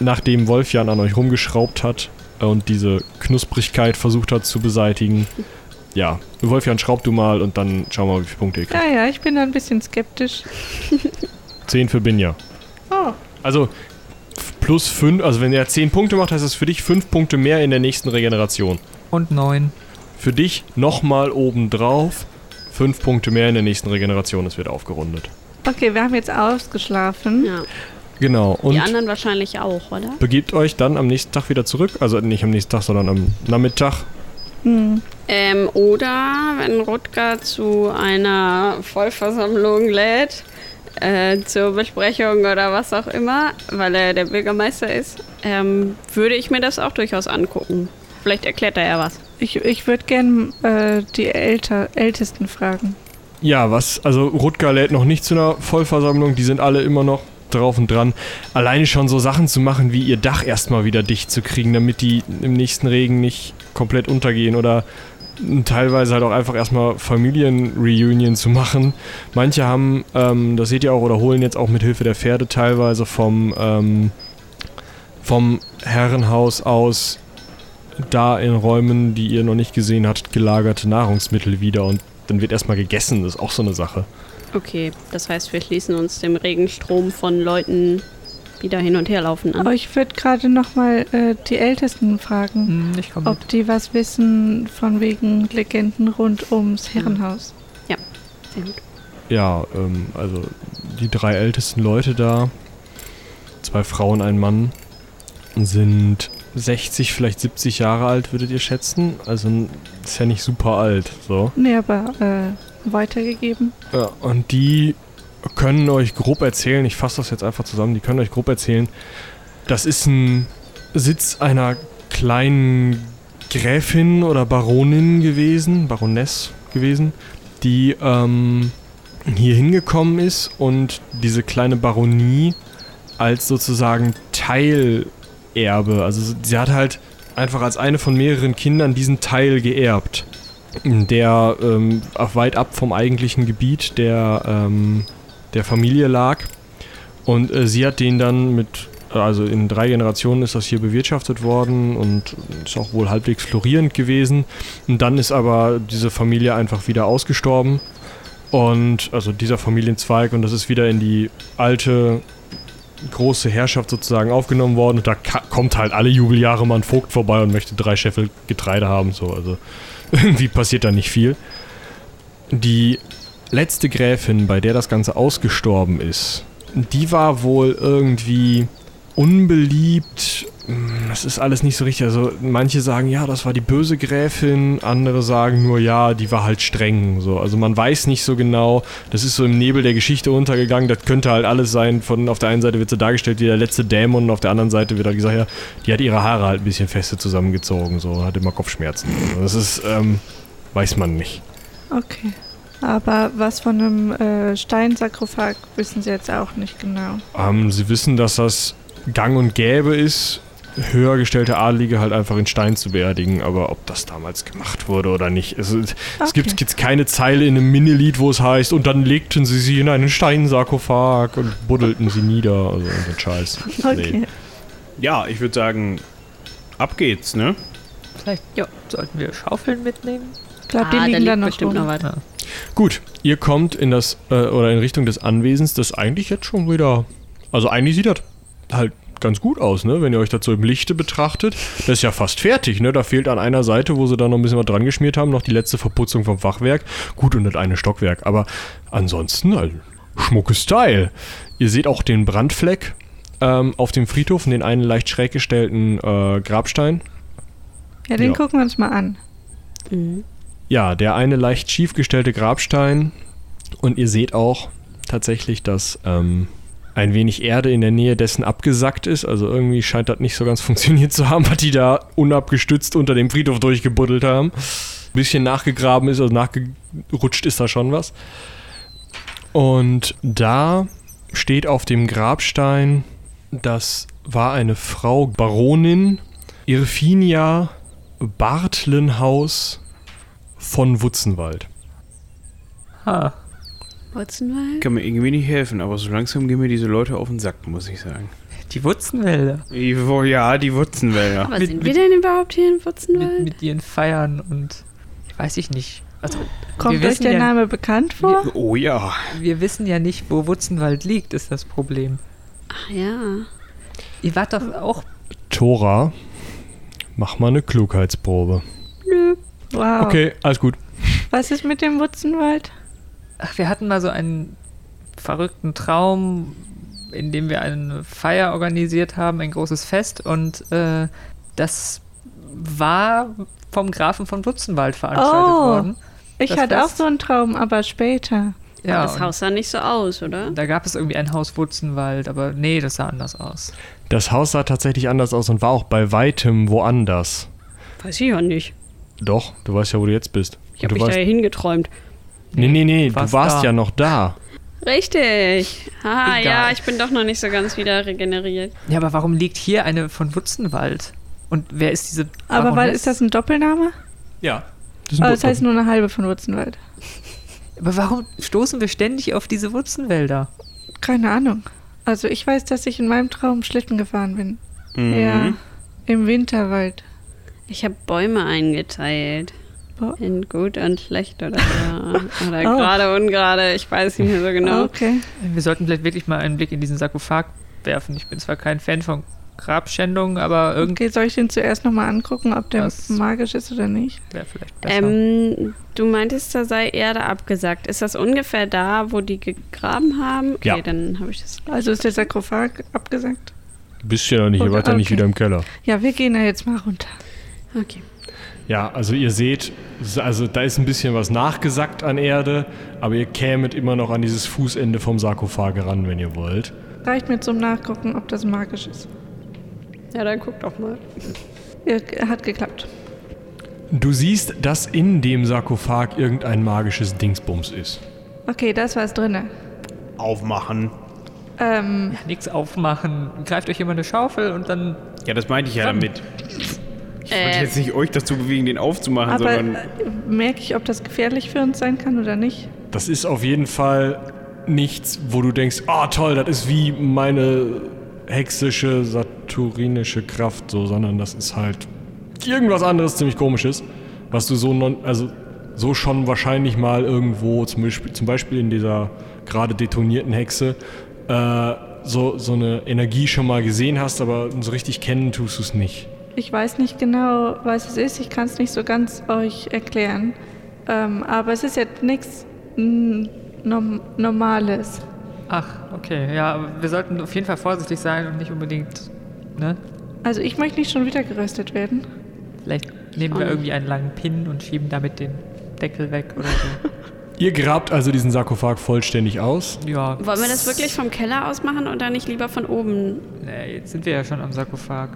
nachdem Wolfjan an euch rumgeschraubt hat und diese Knusprigkeit versucht hat zu beseitigen. Ja, Wolfjan, schraub du mal und dann schauen wir mal, wie viele Punkte ihr kriegt. Ja, ja, ich bin da ein bisschen skeptisch. 10 für Binja. Oh, Also plus 5, also wenn er 10 Punkte macht, heißt das für dich 5 Punkte mehr in der nächsten Regeneration. Und neun. Für dich nochmal obendrauf 5 Punkte mehr in der nächsten Regeneration. Es wird aufgerundet. okay, wir haben jetzt ausgeschlafen. Ja. Genau. Und Die anderen wahrscheinlich auch, oder? begebt euch dann am nächsten Tag wieder zurück. Also nicht am nächsten Tag, sondern am Nachmittag. Hm. Ähm, oder wenn Rutger zu einer Vollversammlung lädt, äh, zur Besprechung oder was auch immer, weil er der Bürgermeister ist, ähm, würde ich mir das auch durchaus angucken. Vielleicht erklärt er ja was. Ich, ich würde gern äh, die Älter, Ältesten fragen. Ja, was? Also Rutger lädt noch nicht zu einer Vollversammlung. Die sind alle immer noch drauf und dran. Alleine schon so Sachen zu machen, wie ihr Dach erstmal wieder dicht zu kriegen, damit die im nächsten Regen nicht komplett untergehen oder teilweise halt auch einfach erstmal Familienreunion zu machen. Manche haben, ähm, das seht ihr auch, oder holen jetzt auch mit Hilfe der Pferde teilweise vom, ähm, vom Herrenhaus aus da in Räumen, die ihr noch nicht gesehen habt, gelagerte Nahrungsmittel wieder und dann wird erstmal gegessen. Das ist auch so eine Sache. Okay, das heißt, wir schließen uns dem Regenstrom von Leuten, die da hin und her laufen, an. Aber ich würde gerade nochmal äh, die Ältesten fragen, Hm, ob die was wissen von wegen Legenden rund ums Herrenhaus. Sehr gut. Ja, ähm, also die drei ältesten Leute da, zwei Frauen, ein Mann, sind 60, vielleicht 70 Jahre alt, würdet ihr schätzen. Also ist ja nicht super alt, so. Nee, aber äh, weitergegeben. Ja, und die können euch grob erzählen, ich fasse das jetzt einfach zusammen, die können euch grob erzählen, das ist ein Sitz einer kleinen Gräfin oder Baronin gewesen, Baroness gewesen, die ähm, hier hingekommen ist und diese kleine Baronie als sozusagen Teilerbe, also sie hat halt einfach als eine von mehreren Kindern diesen Teil geerbt, der ähm, weit ab vom eigentlichen Gebiet der, ähm, der Familie lag. Und äh, sie hat den dann mit, also in drei Generationen ist das hier bewirtschaftet worden und ist auch wohl halbwegs florierend gewesen. Und dann ist aber diese Familie einfach wieder ausgestorben. Und also dieser Familienzweig und das ist wieder in die alte große Herrschaft sozusagen aufgenommen worden. Und da kommt halt alle Jubeljahre mal ein Vogt vorbei und möchte drei Scheffel Getreide haben. So, also irgendwie passiert da nicht viel. Die letzte Gräfin, bei der das Ganze ausgestorben ist, die war wohl irgendwie unbeliebt. Hm, Das ist alles nicht so richtig. Also manche sagen, ja, das war die böse Gräfin, andere sagen nur, ja, die war halt streng. So, also man weiß nicht so genau. Das ist so im Nebel der Geschichte untergegangen. Das könnte halt alles sein. Von auf der einen Seite wird sie dargestellt wie der letzte Dämon, und auf der anderen Seite wird halt gesagt, ja, die hat ihre Haare halt ein bisschen feste zusammengezogen, so hat immer Kopfschmerzen. Also das ist, ähm, weiß man nicht. Okay. Aber was von einem äh, Steinsarkophag wissen Sie jetzt auch nicht genau. Ähm, sie wissen, dass das gang und gäbe ist, höher gestellte Adlige halt einfach in Stein zu beerdigen, aber ob das damals gemacht wurde oder nicht. Es, es Okay. gibt jetzt keine Zeile in einem Minilied, wo es heißt, und dann legten sie sie in einen Steinsarkophag und buddelten sie nieder. Also so Scheiß. Okay. Ja, ich würde sagen, ab geht's, ne? Vielleicht Jo. sollten wir Schaufeln mitnehmen. Ich glaube, die Ah, da liegen liegt da noch bestimmt rum. noch weiter. Gut, ihr kommt in das, äh, oder in Richtung des Anwesens, das eigentlich jetzt schon wieder, also eigentlich sieht das halt ganz gut aus, ne? Wenn ihr euch das so im Lichte betrachtet. Das ist ja fast fertig, ne? Da fehlt an einer Seite, wo sie da noch ein bisschen was dran geschmiert haben, noch die letzte Verputzung vom Fachwerk. Gut, und das eine Stockwerk, aber ansonsten, also, schmuckes Teil. Ihr seht auch den Brandfleck ähm, auf dem Friedhof und den einen leicht schräg gestellten äh, Grabstein. Ja, den Ja. gucken wir uns mal an. Mhm. Ja, der eine leicht schief gestellte Grabstein. Und ihr seht auch tatsächlich, dass ähm, ein wenig Erde in der Nähe dessen abgesackt ist. Also irgendwie scheint das nicht so ganz funktioniert zu haben, was die da unabgestützt unter dem Friedhof durchgebuddelt haben. Ein bisschen nachgegraben ist, also nachgerutscht ist da schon was. Und da steht auf dem Grabstein, das war eine Frau Baronin Irfinia Bartlenhaus von Wutzenwald. Ha. Wutzenwald? Kann mir irgendwie nicht helfen, aber so langsam gehen mir diese Leute auf den Sack, muss ich sagen. Die wo- Ja, die Wurzenwälder. Aber Mit- sind mit- wir denn überhaupt hier in Mit, Wutzenwald? mit ihren Feiern und weiß ich nicht. Also, Kommt wir euch der ja, Name bekannt vor? Oh ja. Wir wissen ja nicht, wo Wutzenwald liegt, ist das Problem. Ach ja. Ihr wart doch auch. Tora, mach mal eine Klugheitsprobe. Nö. Wow. Okay, alles gut. Was ist mit dem Wutzenwald? Ach, wir hatten mal so einen verrückten Traum, in dem wir eine Feier organisiert haben, ein großes Fest und äh, das war vom Grafen von Wutzenwald veranstaltet Oh. worden. Ich Das hatte auch Fest? so einen Traum, aber später. Ja, das und Haus sah nicht so aus, oder? da gab es irgendwie ein Haus Wutzenwald, aber nee, das sah anders aus. Das Haus sah tatsächlich anders aus und war auch bei weitem woanders. Weiß ich ja nicht. Doch, du weißt ja, wo du jetzt bist. Ich habe du mich da weißt, ja hingeträumt. Nee, nee, nee, du warst da. ja noch da. Richtig. Haha, Egal. ja, ich bin doch noch nicht so ganz wieder regeneriert. Ja, aber warum liegt hier eine von Wutzenwald? Und wer ist diese Aber weil, Baroness? ist das ein Doppelname? Ja. Das ist ein Aber das heißt nur eine halbe von Wurzenwald. Aber warum stoßen wir ständig auf diese Wurzenwälder? Keine Ahnung. Also ich weiß, dass ich in meinem Traum Schlitten gefahren bin. Mhm. Ja, im Winterwald. Ich habe Bäume eingeteilt. Oh. In gut und schlecht oder so. Oder Oh. gerade ungerade. Ich weiß nicht mehr so genau. Okay. Wir sollten vielleicht wirklich mal einen Blick in diesen Sarkophag werfen. Ich bin zwar kein Fan von Grabschändung, aber irgendwie Okay, soll ich den zuerst nochmal angucken, ob der magisch ist oder nicht? wäre vielleicht besser. Ähm, du meintest, da sei Erde abgesackt. Ist das ungefähr da, wo die gegraben haben? Okay, Ja. dann habe ich das. Also ist der Sarkophag abgesagt? Bist ja noch nicht, ihr Okay, wart ja nicht okay. wieder im Keller. Ja, wir gehen da jetzt mal runter. Okay. Ja, also ihr seht, also da ist ein bisschen was nachgesackt an Erde, aber ihr kämet immer noch an dieses Fußende vom Sarkophag ran, wenn ihr wollt. Reicht mir zum Nachgucken, ob das magisch ist. Ja, dann guck doch mal. Ja, hat geklappt. Du siehst, dass in dem Sarkophag irgendein magisches Dingsbums ist. Okay, das war's drinne. Aufmachen. Ähm, Nichts aufmachen. Greift euch immer eine Schaufel und dann. Ja, das meinte ich ja damit. Ich wollte Äh, jetzt nicht euch dazu bewegen, den aufzumachen, aber sondern. äh, merke ich, ob das gefährlich für uns sein kann oder nicht? Das ist auf jeden Fall nichts, wo du denkst, ah toll, das ist wie meine hexische, saturninische Kraft, so, sondern das ist halt irgendwas anderes ziemlich komisches, was du so, non, also so schon wahrscheinlich mal irgendwo, zum Beispiel, zum Beispiel in dieser gerade detonierten Hexe, äh, so, so eine Energie schon mal gesehen hast, aber so richtig kennen tust du es nicht. Ich weiß nicht genau, was es ist. Ich kann es nicht so ganz euch erklären. Ähm, aber es ist jetzt nichts norm Normales. Ach, okay. Ja, wir sollten auf jeden Fall vorsichtig sein und nicht unbedingt. Ne? Also ich möchte nicht schon wieder geröstet werden. Vielleicht nehmen wir irgendwie einen langen Pin und schieben damit den Deckel weg oder so. Ihr grabt also diesen Sarkophag vollständig aus. ja. Wollen wir das wirklich vom Keller aus machen oder nicht lieber von oben? Nee, jetzt sind wir ja schon am Sarkophag.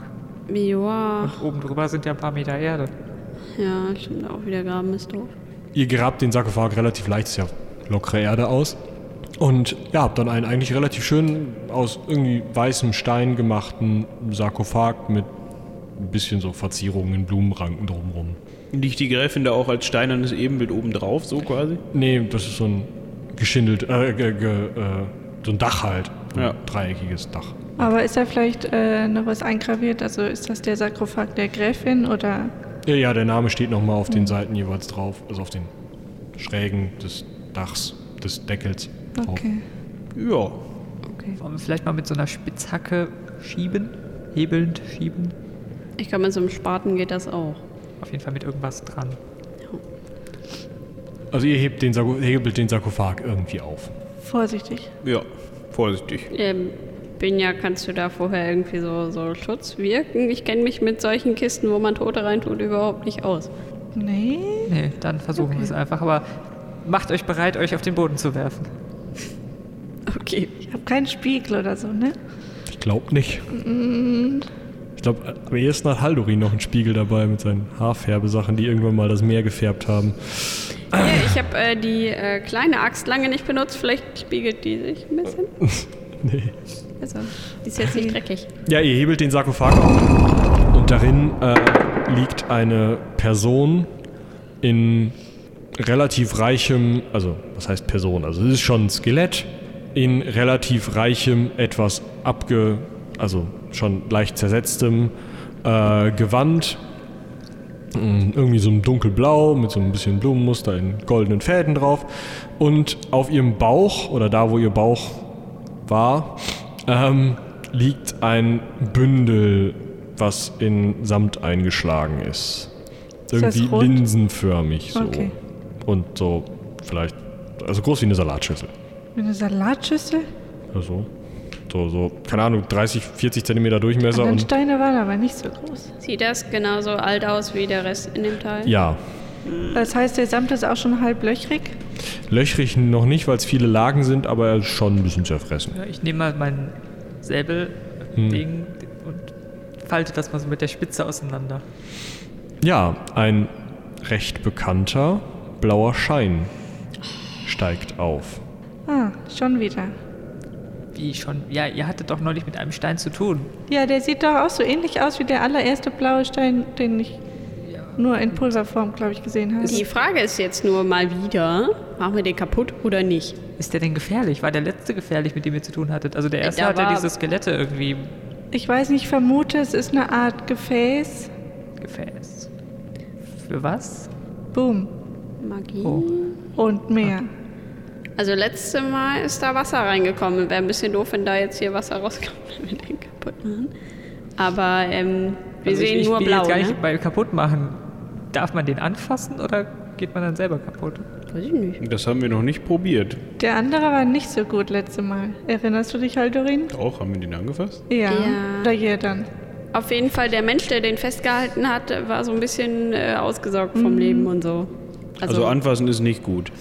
Ja, Und oben drüber sind ja ein paar Meter Erde. ja, stimmt auch wieder graben ist doof. Ihr grabt den Sarkophag relativ leicht, ist ja lockere Erde aus. Und ja, habt dann einen eigentlich relativ schön aus irgendwie weißem Stein gemachten Sarkophag mit ein bisschen so Verzierungen in Blumenranken drumherum. Liegt die Gräfin da auch als steinernes Ebenbild oben drauf, so quasi? Nee, das ist so ein geschindelt, äh, ge, ge, äh, so ein Dach halt. Ein Ja. dreieckiges Dach. Aber ist da vielleicht äh, noch was eingraviert? Also ist das der Sarkophag der Gräfin oder? Ja, ja, der Name steht nochmal auf den Seiten jeweils drauf, also auf den Schrägen des Dachs, des Deckels drauf. Okay. Ja. Wollen wir vielleicht mal mit so einer Spitzhacke schieben? Hebelnd schieben? Ich glaube, mit so einem Spaten geht das auch. Auf jeden Fall mit irgendwas dran. Also ihr hebt den, Sarko hebelt den Sarkophag irgendwie auf. Vorsichtig. Ja. Vorsichtig. Ähm, Binja, kannst du da vorher irgendwie so, so Schutz wirken? Ich kenne mich mit solchen Kisten, wo man Tote reintut, überhaupt nicht aus. Nee. Nee, dann versuchen wir es einfach. Aber macht euch bereit, euch auf den Boden zu werfen. Okay. Ich habe keinen Spiegel oder so, ne? Ich glaube nicht. Ich glaube, am ehesten hat Haldorin noch einen Spiegel dabei mit seinen Haarfärbesachen, die irgendwann mal das Meer gefärbt haben. Ja, ich habe äh, die äh, kleine Axt lange nicht benutzt. Vielleicht spiegelt die sich ein bisschen. Nee. Also, die ist jetzt nicht dreckig. Ja, ihr hebelt den Sarkophag auf und darin äh, liegt eine Person in relativ reichem, also was heißt Person? Also es ist schon ein Skelett in relativ reichem, etwas abge, also schon leicht zersetztem äh, Gewand. Mm, Irgendwie so ein dunkelblau mit so ein bisschen Blumenmuster in goldenen Fäden drauf. Und auf ihrem Bauch oder da, wo ihr Bauch war, ähm, liegt ein Bündel, was in Samt eingeschlagen ist. Irgendwie rund? linsenförmig so. Okay. Und so vielleicht, also groß wie eine Salatschüssel. Wie eine Salatschüssel? Also so, so, keine Ahnung, 30, 40 Zentimeter Durchmesser Und und Steine waren aber nicht so groß. Sieht das genauso alt aus wie der Rest in dem Teil? ja, Das heißt, der Samt ist auch schon halb löchrig? löchrig noch nicht, weil es viele Lagen sind, aber er ist schon ein bisschen zerfressen. Ja, ich nehme mal mein Säbel-Ding und falte das mal so mit der Spitze auseinander. Ja, ein recht bekannter blauer Schein steigt auf. Ah, schon wieder. Wie schon? Ja, ihr hattet doch neulich mit einem Stein zu tun. Ja, der sieht doch auch so ähnlich aus wie der allererste blaue Stein, den ich nur in Pulverform, glaube ich, gesehen hast. Die Frage ist jetzt nur mal wieder, machen wir den kaputt oder nicht? Ist der denn gefährlich? War der letzte gefährlich, mit dem ihr zu tun hattet? Also der erste hat ja diese Skelette irgendwie Ich weiß nicht, ich vermute, es ist eine Art Gefäß. gefäßt. Für was? Boom. Magie. Oh. Und mehr. Also letzte Mal ist da Wasser reingekommen. Wäre ein bisschen doof, wenn da jetzt hier Wasser rauskommt, wenn wir den kaputt machen. Aber ähm, wir Also ich- sehen ich nur will blau, jetzt gar ne? nicht bei kaputt machen. Darf man den anfassen oder geht man dann selber kaputt? Weiß ich nicht. Das haben wir noch nicht probiert. Der andere war nicht so gut letzte Mal. Erinnerst du dich, Haldorin? Auch, haben wir den angefasst? Ja. Ja. Oder ihr dann? Auf jeden Fall, der Mensch, der den festgehalten hat, war so ein bisschen äh, ausgesaugt Mhm. vom Leben und so. Also, anfassen ist nicht gut.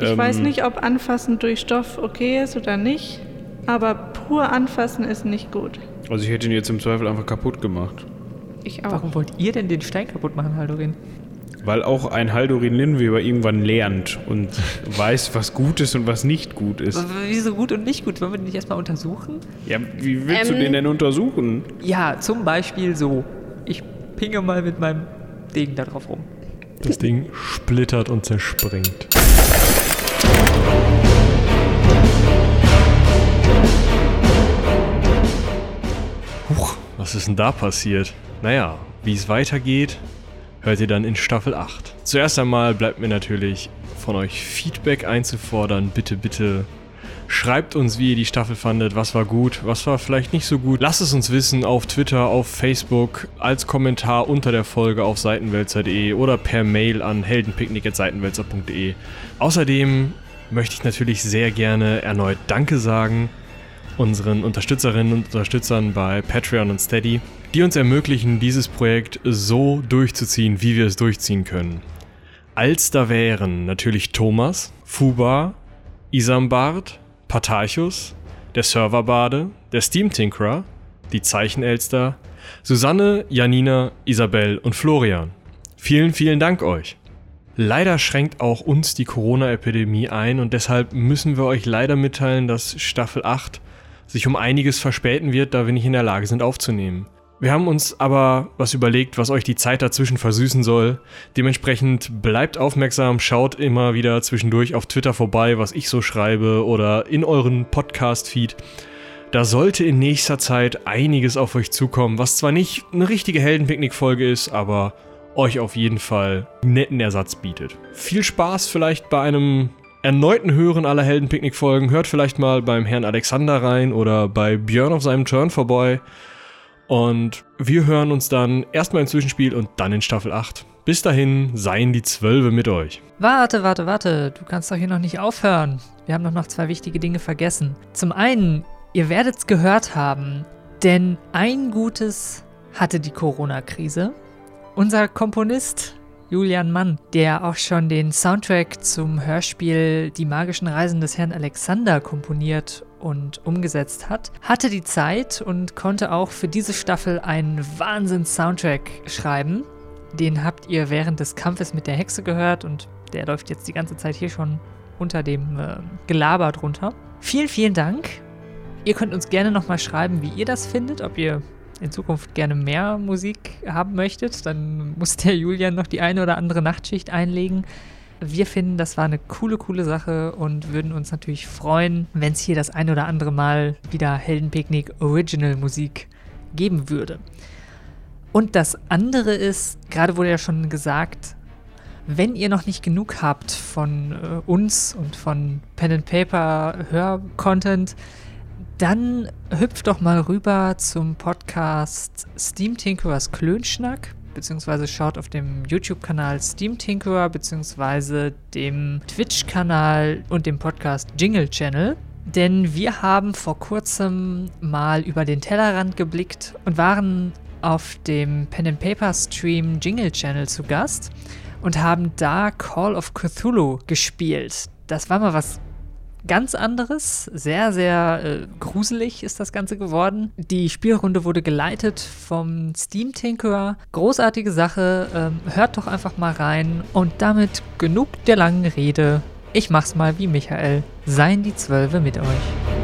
Ich Ähm, weiß nicht, ob Anfassen durch Stoff okay ist oder nicht, aber pur Anfassen ist nicht gut. Also ich hätte ihn jetzt im Zweifel einfach kaputt gemacht. Ich auch. Warum wollt ihr denn den Stein kaputt machen, Haldorin? Weil auch ein Haldorin Linnweber irgendwann lernt und weiß, was gut ist und was nicht gut ist. Wieso gut und nicht gut? Wollen wir den nicht erstmal untersuchen? Ja, wie willst du Ähm, den denn untersuchen? Ja, zum Beispiel so. Ich pinge mal mit meinem Ding da drauf rum. Das Ding splittert und zerspringt. Huch, was ist denn da passiert? Naja, wie es weitergeht, hört ihr dann in Staffel 8. Zuerst einmal bleibt mir natürlich von euch Feedback einzufordern. Bitte, bitte schreibt uns, wie ihr die Staffel fandet. Was war gut, was war vielleicht nicht so gut. Lasst es uns wissen auf Twitter, auf Facebook, als Kommentar unter der Folge auf seitenwälzer.de oder per Mail an heldenpicknick.seitenwälzer.de. Außerdem möchte ich natürlich sehr gerne erneut Danke sagen unseren Unterstützerinnen und Unterstützern bei Patreon und Steady, die uns ermöglichen, dieses Projekt so durchzuziehen, wie wir es durchziehen können. Als da wären natürlich Thomas, Fuba, Isambard, Patarchus, der Serverbade, der Steam Tinkerer, die Zeichenelster, Susanne, Janina, Isabel und Florian. Vielen, vielen Dank euch. Leider schränkt auch uns die Corona-Epidemie ein und deshalb müssen wir euch leider mitteilen, dass Staffel 8 sich um einiges verspäten wird, da wir nicht in der Lage sind aufzunehmen. Wir haben uns aber was überlegt, was euch die Zeit dazwischen versüßen soll. Dementsprechend bleibt aufmerksam, schaut immer wieder zwischendurch auf Twitter vorbei, was ich so schreibe oder in euren Podcast-Feed. Da sollte in nächster Zeit einiges auf euch zukommen, was zwar nicht eine richtige Heldenpicknick-Folge ist, aber euch auf jeden Fall netten Ersatz bietet. Viel Spaß vielleicht bei einem erneuten Hören aller Heldenpicknick-Folgen. Hört vielleicht mal beim Herrn Alexander rein oder bei Björn auf seinem Turn vorbei. Und wir hören uns dann erstmal im Zwischenspiel und dann in Staffel 8. Bis dahin seien die Zwölfe mit euch. Warte, warte, warte. Du kannst doch hier noch nicht aufhören. Wir haben doch noch zwei wichtige Dinge vergessen. Zum einen, ihr werdet es gehört haben, denn ein Gutes hatte die Corona-Krise. Unser Komponist Julian Mann, der auch schon den Soundtrack zum Hörspiel Die magischen Reisen des Herrn Alexander komponiert und umgesetzt hat, hatte die Zeit und konnte auch für diese Staffel einen Wahnsinns-Soundtrack schreiben. Den habt ihr während des Kampfes mit der Hexe gehört und der läuft jetzt die ganze Zeit hier schon unter dem äh, Gelaber drunter. Vielen, vielen Dank. Ihr könnt uns gerne nochmal schreiben, wie ihr das findet, ob ihr in Zukunft gerne mehr Musik haben möchtet. Dann muss der Julian noch die eine oder andere Nachtschicht einlegen. Wir finden, das war eine coole, coole Sache und würden uns natürlich freuen, wenn es hier das ein oder andere Mal wieder Heldenpicknick Original Musik geben würde. Und das andere ist, gerade wurde ja schon gesagt, wenn ihr noch nicht genug habt von äh, uns und von Pen and Paper Hör-Content, dann hüpft doch mal rüber zum Podcast Steam Tinkerers Klönschnack, beziehungsweise schaut auf dem YouTube-Kanal Steam Tinkerer, beziehungsweise dem Twitch-Kanal und dem Podcast Jingle Channel. Denn wir haben vor kurzem mal über den Tellerrand geblickt und waren auf dem Pen and Paper Stream Jingle Channel zu Gast und haben da Call of Cthulhu gespielt. Das war mal was ganz anderes. Sehr, sehr äh, gruselig ist das Ganze geworden. Die Spielrunde wurde geleitet vom Steam Tinkerer. Großartige Sache. Ähm, hört doch einfach mal rein. Und damit genug der langen Rede. Ich mach's mal wie Michael. Seien die Zwölfe mit euch.